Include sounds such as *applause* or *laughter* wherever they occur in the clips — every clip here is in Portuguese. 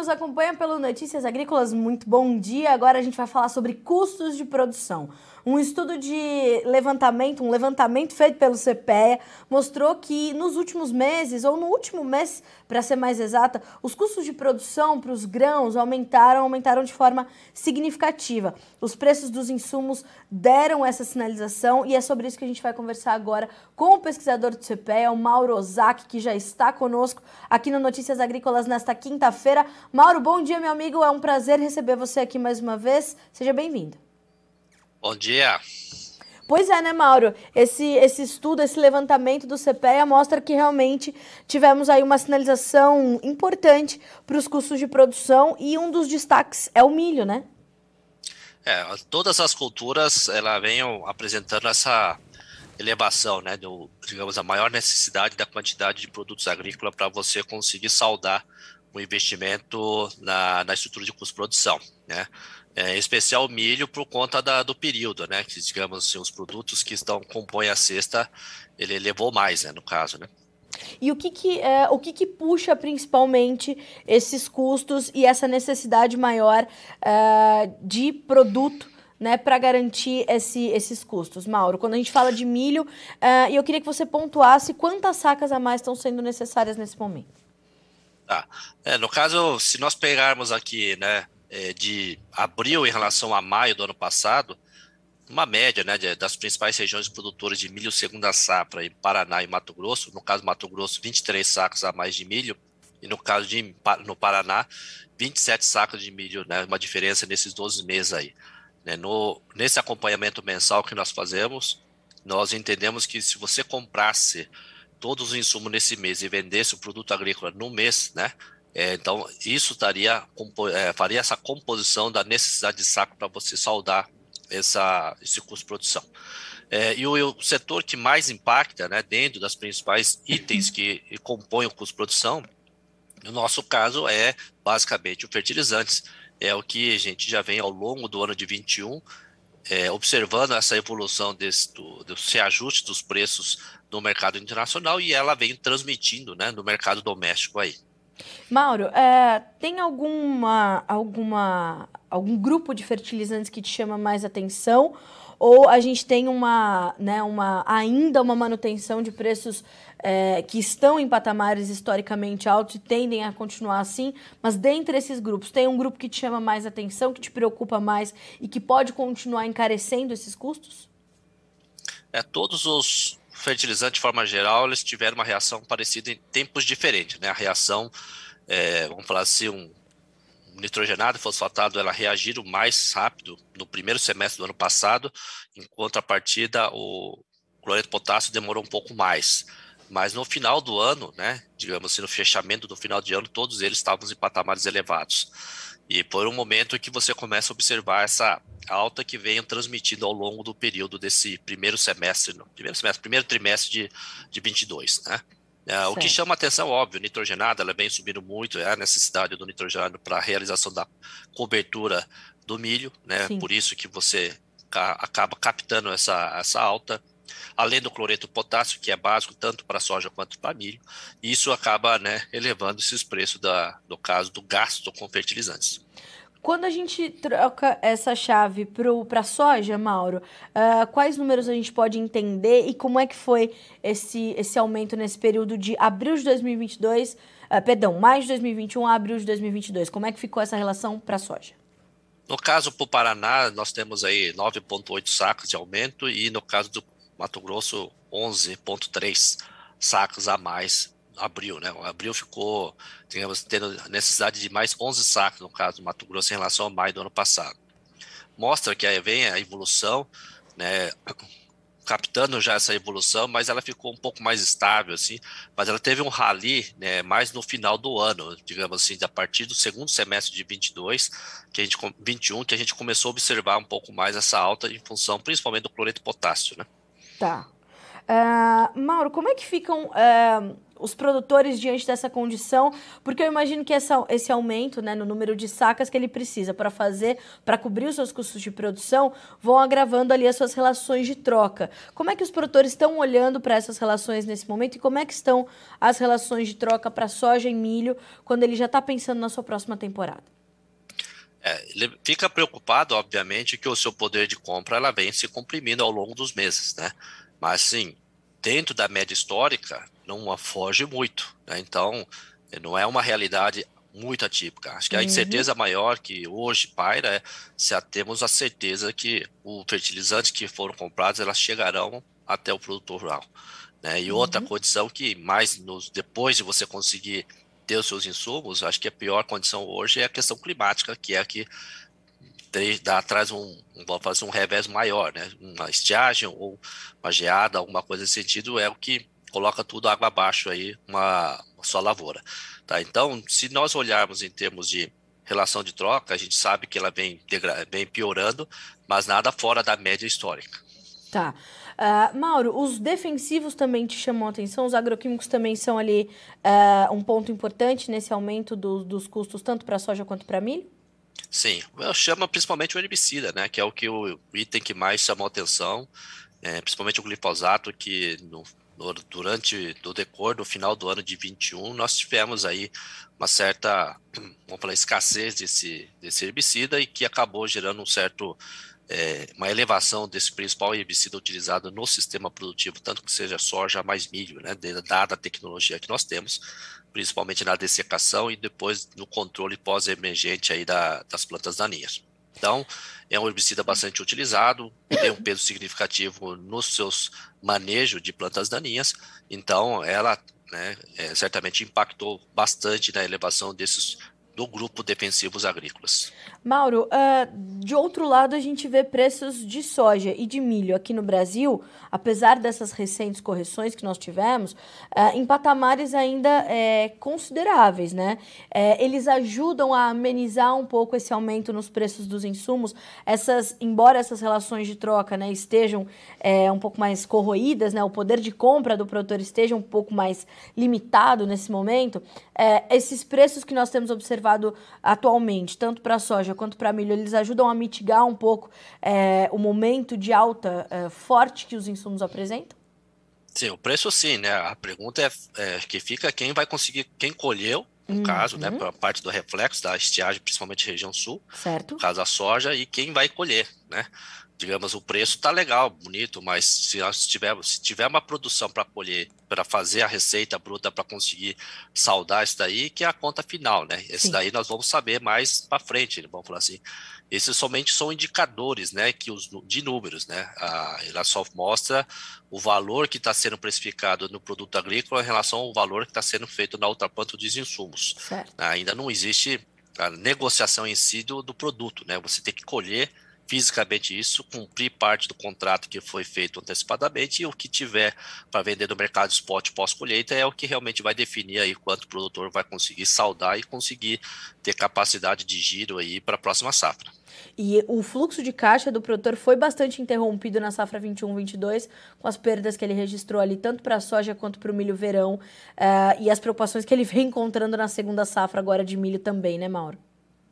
nos acompanha pelo Notícias Agrícolas, muito bom dia. Agora a gente vai falar sobre custos de produção. Um estudo de levantamento, um levantamento feito pelo CPEA, mostrou que nos últimos meses, ou no último mês, para ser mais exata, os custos de produção para os grãos aumentaram, aumentaram de forma significativa. Os preços dos insumos deram essa sinalização e é sobre isso que a gente vai conversar agora com o pesquisador do CPEA, o Mauro Ozaki, que já está conosco aqui no Notícias Agrícolas nesta quinta-feira. Mauro, bom dia, meu amigo. É um prazer receber você aqui mais uma vez. Seja bem-vindo. Bom dia. Pois é, né, Mauro? Esse, esse estudo, esse levantamento do CPEA mostra que realmente tivemos aí uma sinalização importante para os custos de produção e um dos destaques é o milho, né? É, todas as culturas ela vêm apresentando essa elevação, né, do, digamos, a maior necessidade da quantidade de produtos agrícolas para você conseguir saldar o investimento na, na estrutura de custo de produção, né? É, em especial milho por conta da, do período, né? Que digamos assim, os produtos que estão compõem a cesta, ele levou mais, né? No caso, né? E o que que, é, o que que puxa principalmente esses custos e essa necessidade maior é, de produto né, para garantir esse, esses custos? Mauro, quando a gente fala de milho, uh, eu queria que você pontuasse quantas sacas a mais estão sendo necessárias nesse momento. Tá. É, no caso, se nós pegarmos aqui, né, é, de abril em relação a maio do ano passado, uma média né, das principais regiões produtoras de milho segunda safra em Paraná e Mato Grosso, no caso Mato Grosso, 23 sacos a mais de milho, e no caso de no Paraná, 27 sacos de milho, né, uma diferença nesses 12 meses aí. Né, no, nesse acompanhamento mensal que nós fazemos, nós entendemos que se você comprasse todos os insumos nesse mês e vendesse o produto agrícola no mês, né, é, então, isso daria, é, faria essa composição da necessidade de saco para você saldar essa, esse custo de produção. É, e o, o, setor que mais impacta, né, dentro das principais itens que compõem o custo de produção, no nosso caso, é basicamente o fertilizantes. É o que a gente já vem ao longo do ano de 21 é, observando essa evolução desse, do, do reajuste dos preços no mercado internacional e ela vem transmitindo né, no mercado doméstico aí. Mauro, é, tem alguma, alguma, algum grupo de fertilizantes que te chama mais atenção? Ou a gente tem uma, né, uma, ainda uma manutenção de preços é, que estão em patamares historicamente altos e tendem a continuar assim, mas dentre esses grupos, tem um grupo que te chama mais atenção, que te preocupa mais e que pode continuar encarecendo esses custos? É, todos os fertilizantes, de forma geral, eles tiveram uma reação parecida em tempos diferentes. Né? A reação, é, vamos falar assim, um, nitrogenado e fosfatado, ela reagiram mais rápido no primeiro semestre do ano passado, enquanto a partida o cloreto de potássio demorou um pouco mais. Mas no final do ano, né, digamos assim, no fechamento do final de ano, todos eles estavam em patamares elevados. E por um momento que você começa a observar essa alta que vem transmitindo ao longo do período desse primeiro semestre, primeiro semestre, primeiro trimestre de, de 22, né? É, o que chama atenção, óbvio, nitrogenado, ela vem subindo muito, é a necessidade do nitrogenado para a realização da cobertura do milho, né? Sim. Por isso que você ca acaba captando essa, essa alta além do cloreto potássio, que é básico tanto para soja quanto para milho, e isso acaba né, elevando esses preços, da, no caso do gasto com fertilizantes. Quando a gente troca essa chave para soja, Mauro, uh, quais números a gente pode entender e como é que foi esse, esse aumento nesse período de abril de 2022, uh, ah, perdão, maio de 2021 a abril de 2022? Como é que ficou essa relação para soja? No caso para o Paraná, nós temos aí 9,8 sacos de aumento e no caso do Mato Grosso 11,3 sacos a mais abril, né? O abril ficou, digamos, tendo necessidade de mais 11 sacos, no caso do Mato Grosso, em relação ao maio do ano passado. Mostra que aí vem a evolução, né? captando já essa evolução, mas ela ficou um pouco mais estável, assim, mas ela teve um rally, né, mais no final do ano, digamos assim, a partir do segundo semestre de 22, que a gente, 21, que a gente começou a observar um pouco mais essa alta em função, principalmente do cloreto potássio, né? Tá. Uh, Mauro, como é que ficam uh, os produtores diante dessa condição? Porque eu imagino que essa, esse aumento né, no número de sacas que ele precisa para fazer, para cobrir os seus custos de produção, vão agravando ali as suas relações de troca. Como é que os produtores estão olhando para essas relações nesse momento e como é que estão as relações de troca para soja e milho quando ele já está pensando na sua próxima temporada? É, ele fica preocupado, obviamente, que o seu poder de compra ela vem se comprimindo ao longo dos meses, né? Mas sim, dentro da média histórica, não foge muito. Né? Então, não é uma realidade muito atípica. Acho que a uhum. incerteza maior que hoje paira é se temos a certeza que os fertilizantes que foram comprados elas chegarão até o produtor rural. Né? E uhum. outra condição que mais nos, depois de você conseguir ter os seus insumos, acho que a pior condição hoje é a questão climática, que é a que dá, traz um, vamos fazer um revés maior, né? Uma estiagem ou uma geada, alguma coisa nesse sentido, é o que coloca tudo água abaixo aí, uma, uma só lavoura. Tá? Então, se nós olharmos em termos de relação de troca, a gente sabe que ela vem, vem piorando, mas nada fora da média histórica. Tá. Uh, Mauro, os defensivos também te chamam a atenção, os agroquímicos também são ali uh, um ponto importante nesse aumento do, dos custos, tanto para soja quanto para milho? Sim, chama principalmente o herbicida, né, que é o que o item que mais chamou atenção, é, principalmente o glifosato, que no, no, durante o decor do final do ano de 21 nós tivemos aí uma certa, *clears throat* vamos falar, escassez desse, desse herbicida e que acabou gerando um certo é, uma elevação desse principal herbicida utilizado no sistema produtivo, tanto que seja soja mais milho, né, dada a tecnologia que nós temos, principalmente na dessecação e depois no controle pós-emergente aí da, das plantas daninhas. Então, é um herbicida bastante utilizado, tem um peso significativo nos seus manejos de plantas daninhas, então ela né, é, certamente impactou bastante na elevação desses do grupo defensivos agrícolas. Mauro, uh, de outro lado, a gente vê preços de soja e de milho aqui no Brasil, apesar dessas recentes correções que nós tivemos, uh, em patamares ainda é, consideráveis, né? É, eles ajudam a amenizar um pouco esse aumento nos preços dos insumos. Essas, embora essas relações de troca né, estejam é, um pouco mais corroídas, né, o poder de compra do produtor esteja um pouco mais limitado nesse momento, esses preços que nós temos observado atualmente, tanto para soja soja quanto para milho, eles ajudam a mitigar um pouco é, o momento de alta é, forte que os insumos apresentam? Sim, o preço sim, né? A pergunta é, é que fica quem vai conseguir, quem colheu, no uhum. caso, né, para parte do reflexo da estiagem, principalmente região sul, certo. no caso da soja, e quem vai colher, né? Digamos, o preço está legal, bonito, mas se tivermos, se tiver uma produção para colher, para fazer a receita bruta para conseguir saldar isso daí, que é a conta final, né? Esse Sim. daí nós vamos saber mais para frente, vamos falar assim. Esses somente são indicadores, né, que os de números, né? A, ela só mostra o valor que está sendo precificado no produto agrícola em relação ao valor que está sendo feito na outra dos insumos. Certo. Ainda não existe a negociação em si do, do produto, né? Você tem que colher fisicamente isso, cumprir parte do contrato que foi feito antecipadamente e o que tiver para vender no mercado spot pós-colheita é o que realmente vai definir aí quanto o produtor vai conseguir saldar e conseguir ter capacidade de giro aí para a próxima safra. E o fluxo de caixa do produtor foi bastante interrompido na safra 21-22, com as perdas que ele registrou ali, tanto para a soja quanto para o milho verão, uh, e as preocupações que ele vem encontrando na segunda safra agora de milho também, né, Mauro?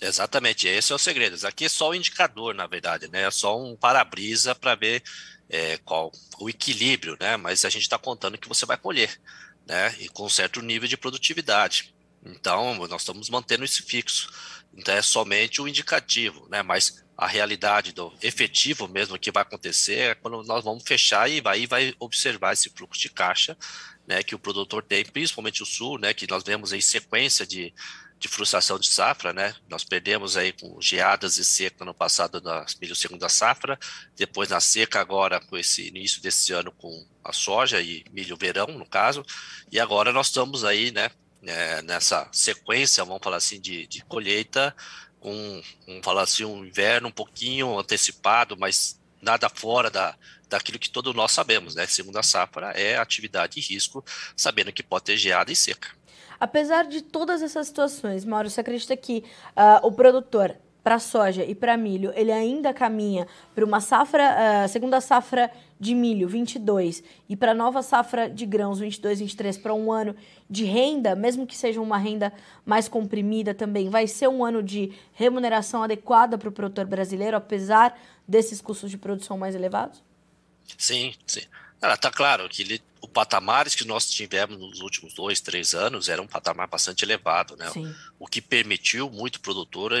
Exatamente, esse é o segredo. Aqui é só o indicador, na verdade, né? É só um para-brisa para ver é, qual o equilíbrio, né? Mas a gente está contando que você vai colher, né? E com certo nível de produtividade. Então, nós estamos mantendo isso fixo. Então, é somente o indicativo, né? Mas a realidade do efetivo mesmo que vai acontecer é quando nós vamos fechar e vai, vai observar esse fluxo de caixa, né? Que o produtor tem, principalmente o sul, né? Que nós vemos em sequência de de frustração de safra, né? Nós perdemos aí com geadas e seca no passado na milho segunda safra, depois na seca agora com esse início desse ano com a soja e milho verão, no caso, e agora nós estamos aí, né, é, nessa sequência, vamos falar assim, de, de colheita, com, vamos falar assim, um inverno um pouquinho antecipado, mas nada fora da, daquilo que todos nós sabemos, né? Segunda safra é atividade e risco, sabendo que pode ter geada e seca. Apesar de todas essas situações, Mauro, você acredita que uh, o produtor para soja e para milho, ele ainda caminha para uma safra, uh, segunda safra de milho 22 e para nova safra de grãos 22, 23 para um ano de renda, mesmo que seja uma renda mais comprimida também, vai ser um ano de remuneração adequada para o produtor brasileiro, apesar desses custos de produção mais elevados? Sim, sim. Está claro que ele, o patamares que nós tivemos nos últimos dois, três anos era um patamar bastante elevado, né? Sim. O que permitiu muito produtor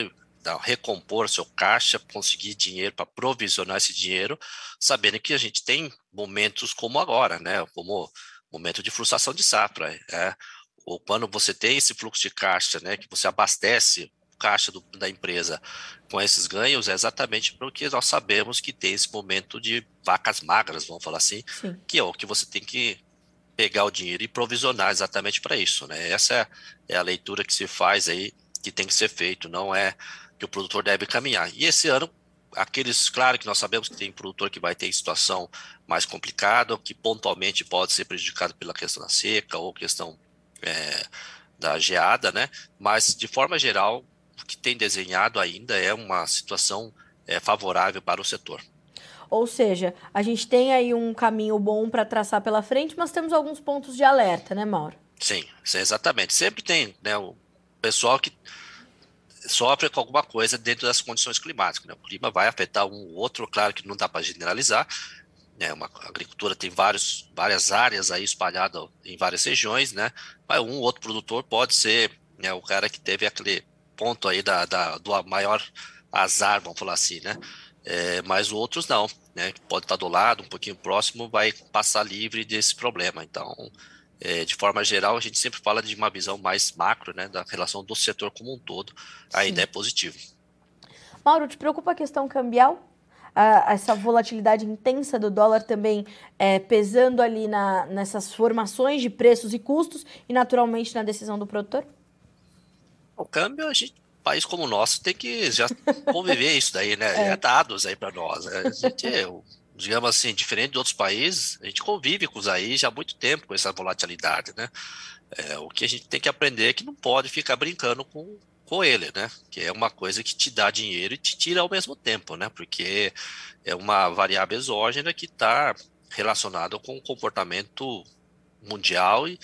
recompor seu caixa, conseguir dinheiro para provisionar esse dinheiro, sabendo que a gente tem momentos como agora, né? Como momento de frustração de safra, é, ou quando você tem esse fluxo de caixa, né? Que você abastece caixa do, da empresa com esses ganhos, é exatamente porque nós sabemos que tem esse momento de vacas magras, vamos falar assim, Sim. que é o que você tem que pegar o dinheiro e provisionar exatamente para isso, né? Essa é, é a leitura que se faz aí que tem que ser feito, não é que o produtor deve caminhar. E esse ano, aqueles, claro que nós sabemos que tem produtor que vai ter situação mais complicada, que pontualmente pode ser prejudicado pela questão da seca ou questão é, da geada, né? Mas, de forma geral, que tem desenhado ainda é uma situação é, favorável para o setor. Ou seja, a gente tem aí um caminho bom para traçar pela frente, mas temos alguns pontos de alerta, né, Mauro? Sim, exatamente. Sempre tem né, o pessoal que sofre com alguma coisa dentro das condições climáticas. Né? O clima vai afetar um ou outro, claro que não dá para generalizar. Né? Uma, a agricultura tem vários, várias áreas aí espalhadas em várias regiões, né? mas um ou outro produtor pode ser né, o cara que teve aquele ponto aí da, da, do maior azar, vamos falar assim, né? É, mas outros não, né? Pode estar do lado, um pouquinho próximo, vai passar livre desse problema. Então, é, de forma geral, a gente sempre fala de uma visão mais macro, né, da relação do setor como um todo, ainda é positivo. Mauro, te preocupa a questão cambial? Ah, essa volatilidade intensa do dólar também é, pesando ali na, nessas formações de preços e custos e, naturalmente, na decisão do produtor? O câmbio, a gente, país como o nosso tem que já *laughs* conviver isso daí, né? É, é dados aí para nós. Né? A gente, digamos assim, diferente de outros países, a gente convive com os aí já há muito tempo com essa volatilidade, né? É, o que a gente tem que aprender é que não pode ficar brincando com, com ele, né? Que é uma coisa que te dá dinheiro e te tira ao mesmo tempo, né? Porque é uma variável exógena que está relacionada com o comportamento mundial e,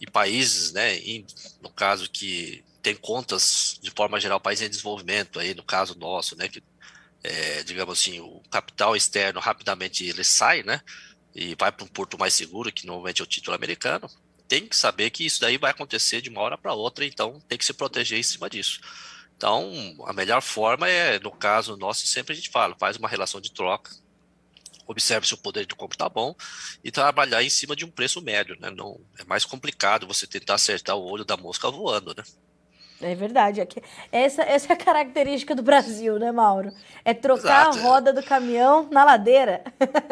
e países, né? E, no caso que tem contas de forma geral países em desenvolvimento aí no caso nosso, né? Que é, digamos assim, o capital externo rapidamente ele sai, né? E vai para um porto mais seguro, que normalmente é o título americano. Tem que saber que isso daí vai acontecer de uma hora para outra, então tem que se proteger em cima disso. Então, a melhor forma é, no caso nosso, sempre a gente fala, faz uma relação de troca, observe se o poder de compra está bom e trabalhar em cima de um preço médio, né? Não, é mais complicado você tentar acertar o olho da mosca voando, né? É verdade. Essa, essa é a característica do Brasil, né, Mauro? É trocar Exato. a roda do caminhão na ladeira.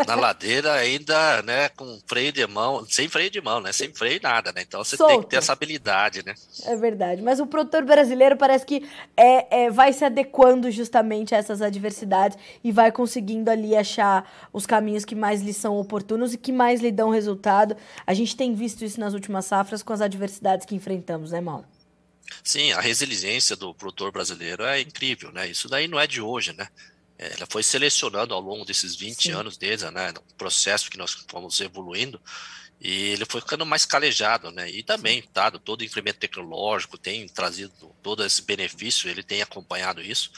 Na ladeira ainda, né, com freio de mão, sem freio de mão, né? Sem freio nada, né? Então você Solto. tem que ter essa habilidade, né? É verdade. Mas o produtor brasileiro parece que é, é, vai se adequando justamente a essas adversidades e vai conseguindo ali achar os caminhos que mais lhe são oportunos e que mais lhe dão resultado. A gente tem visto isso nas últimas safras com as adversidades que enfrentamos, né, Mauro? Sim, a resiliência do produtor brasileiro é incrível, né? Isso daí não é de hoje, né? É, ela foi selecionando ao longo desses 20 Sim. anos desde, né, processo que nós fomos evoluindo, e ele foi ficando mais calejado, né? E também, dado todo o incremento tecnológico, tem trazido todo esse benefício, ele tem acompanhado isso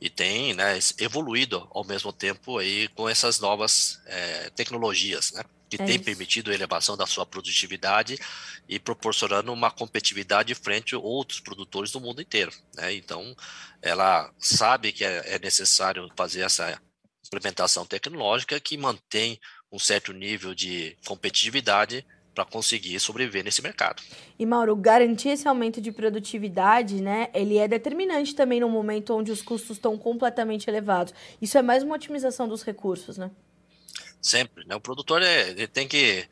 e tem né, evoluído ao mesmo tempo aí com essas novas é, tecnologias, né? Que é tem isso. permitido a elevação da sua produtividade e proporcionando uma competitividade frente a outros produtores do mundo inteiro. Né? Então, ela sabe que é, é necessário fazer essa implementação tecnológica que mantém um certo nível de competitividade para conseguir sobreviver nesse mercado. E Mauro, garantir esse aumento de produtividade, né, ele é determinante também no momento onde os custos estão completamente elevados. Isso é mais uma otimização dos recursos, né? Sempre, né? O produtor é, ele tem que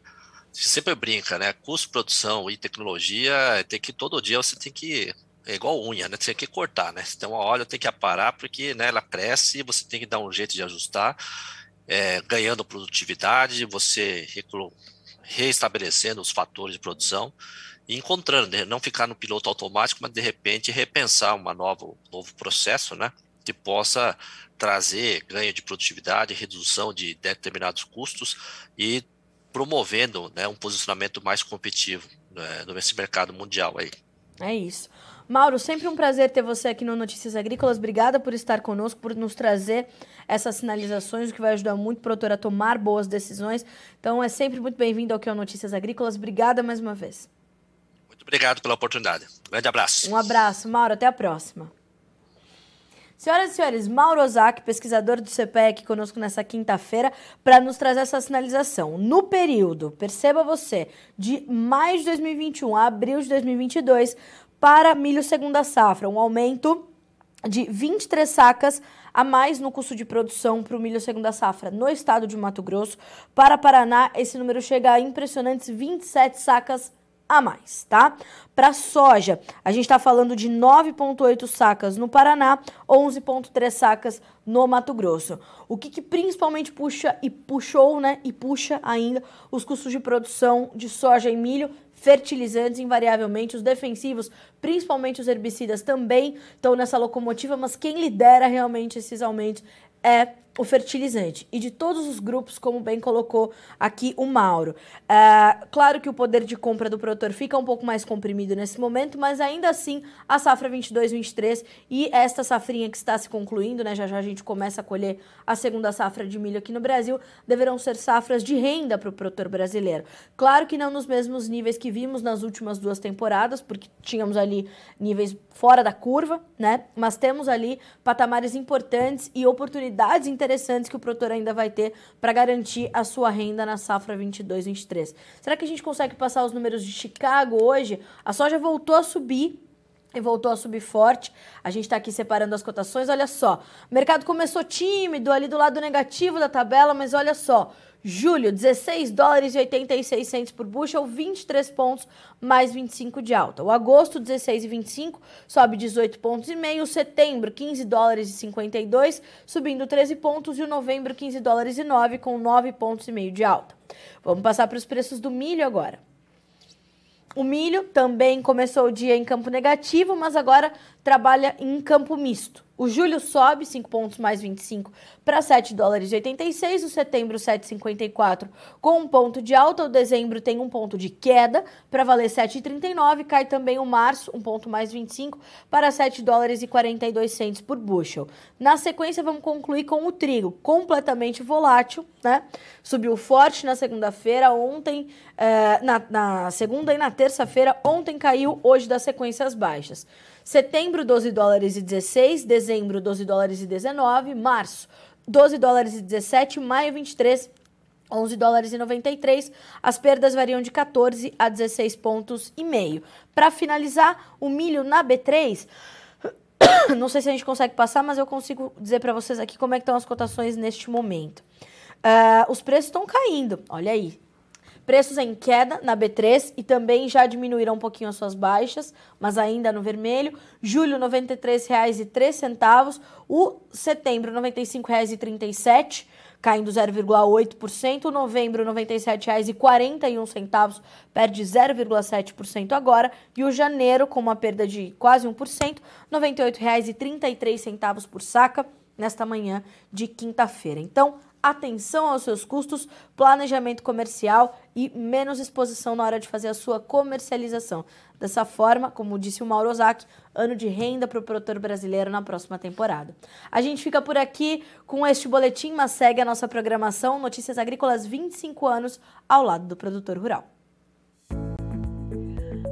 sempre brinca, né? Custo, produção e tecnologia tem que todo dia você tem que é igual unha, né? Você tem que cortar, né? Então a óleo tem que aparar porque né, ela cresce você tem que dar um jeito de ajustar, é, ganhando produtividade, você reestabelecendo os fatores de produção e encontrando, né? não ficar no piloto automático, mas de repente repensar uma nova, um novo processo, né? Que possa trazer ganho de produtividade, redução de determinados custos e promovendo né, um posicionamento mais competitivo né, nesse mercado mundial aí. É isso. Mauro, sempre um prazer ter você aqui no Notícias Agrícolas. Obrigada por estar conosco, por nos trazer essas sinalizações, o que vai ajudar muito o produtor a tomar boas decisões. Então, é sempre muito bem-vindo ao que é o Notícias Agrícolas. Obrigada mais uma vez. Muito obrigado pela oportunidade. Um grande abraço. Um abraço, Mauro. Até a próxima. Senhoras e senhores, Mauro Ozaki, pesquisador do CPE aqui conosco nessa quinta-feira, para nos trazer essa sinalização. No período, perceba você, de maio de 2021 a abril de 2022, para milho segunda safra, um aumento de 23 sacas a mais no custo de produção para o milho segunda safra no estado de Mato Grosso. Para Paraná, esse número chega a impressionantes 27 sacas a mais, tá? Para soja, a gente está falando de 9,8 sacas no Paraná, 11,3 sacas no Mato Grosso. O que, que, principalmente puxa e puxou, né? E puxa ainda os custos de produção de soja e milho, fertilizantes, invariavelmente, os defensivos, principalmente os herbicidas, também estão nessa locomotiva, mas quem lidera realmente esses aumentos é o fertilizante. E de todos os grupos, como bem colocou aqui o Mauro. É, claro que o poder de compra do produtor fica um pouco mais comprimido nesse momento, mas ainda assim a safra 22-23 e esta safrinha que está se concluindo, né? Já já a gente começa a colher a segunda safra de milho aqui no Brasil, deverão ser safras de renda para o produtor brasileiro. Claro que não nos mesmos níveis que vimos nas últimas duas temporadas, porque tínhamos ali níveis fora da curva, né? Mas temos ali patamares importantes e oportunidades interessantes que o produtor ainda vai ter para garantir a sua renda na safra 22-23. Será que a gente consegue passar os números de Chicago hoje? A soja voltou a subir e voltou a subir forte. A gente está aqui separando as cotações. Olha só, o mercado começou tímido ali do lado negativo da tabela, mas olha só. Julho, 16 dólares e 86 centos por bushel, 23 pontos, mais 25 de alta. O agosto, 16 e 25, sobe 18 pontos e meio. Setembro, 15 dólares e 52, subindo 13 pontos. E o novembro, 15 dólares e 9, com 9 pontos e meio de alta. Vamos passar para os preços do milho agora. O milho também começou o dia em campo negativo, mas agora trabalha em campo misto. O julho sobe 5 pontos mais 25 para 7 dólares e 86, o setembro 7,54 com um ponto de alta, o dezembro tem um ponto de queda para valer 7,39, cai também o março, um ponto mais 25 para 7 dólares e 42 centos por bushel. Na sequência vamos concluir com o trigo, completamente volátil, né? Subiu forte na segunda-feira, ontem, eh, na, na segunda e na terça-feira, ontem caiu, hoje das sequências baixas. Setembro, 12 dólares e 16. Dezembro, 12 dólares e 19. Março, 12 dólares e 17. Maio, 23. 11 dólares e 93. As perdas variam de 14 a 16 pontos e meio. Para finalizar, o milho na B3 *coughs* não sei se a gente consegue passar, mas eu consigo dizer para vocês aqui como é que estão as cotações neste momento. Uh, os preços estão caindo, olha aí. Preços em queda na B3 e também já diminuíram um pouquinho as suas baixas, mas ainda no vermelho. Julho, R$ 93,03. O setembro, R$ 95,37 caindo 0,8%. Novembro, R$ 97,41, perde 0,7% agora. E o janeiro, com uma perda de quase 1%, R$ 98,33 por saca nesta manhã de quinta-feira. Então, atenção aos seus custos, planejamento comercial e menos exposição na hora de fazer a sua comercialização. Dessa forma, como disse o Mauro Ozaki, ano de renda para o produtor brasileiro na próxima temporada. A gente fica por aqui com este boletim, mas segue a nossa programação Notícias Agrícolas 25 anos ao lado do produtor rural.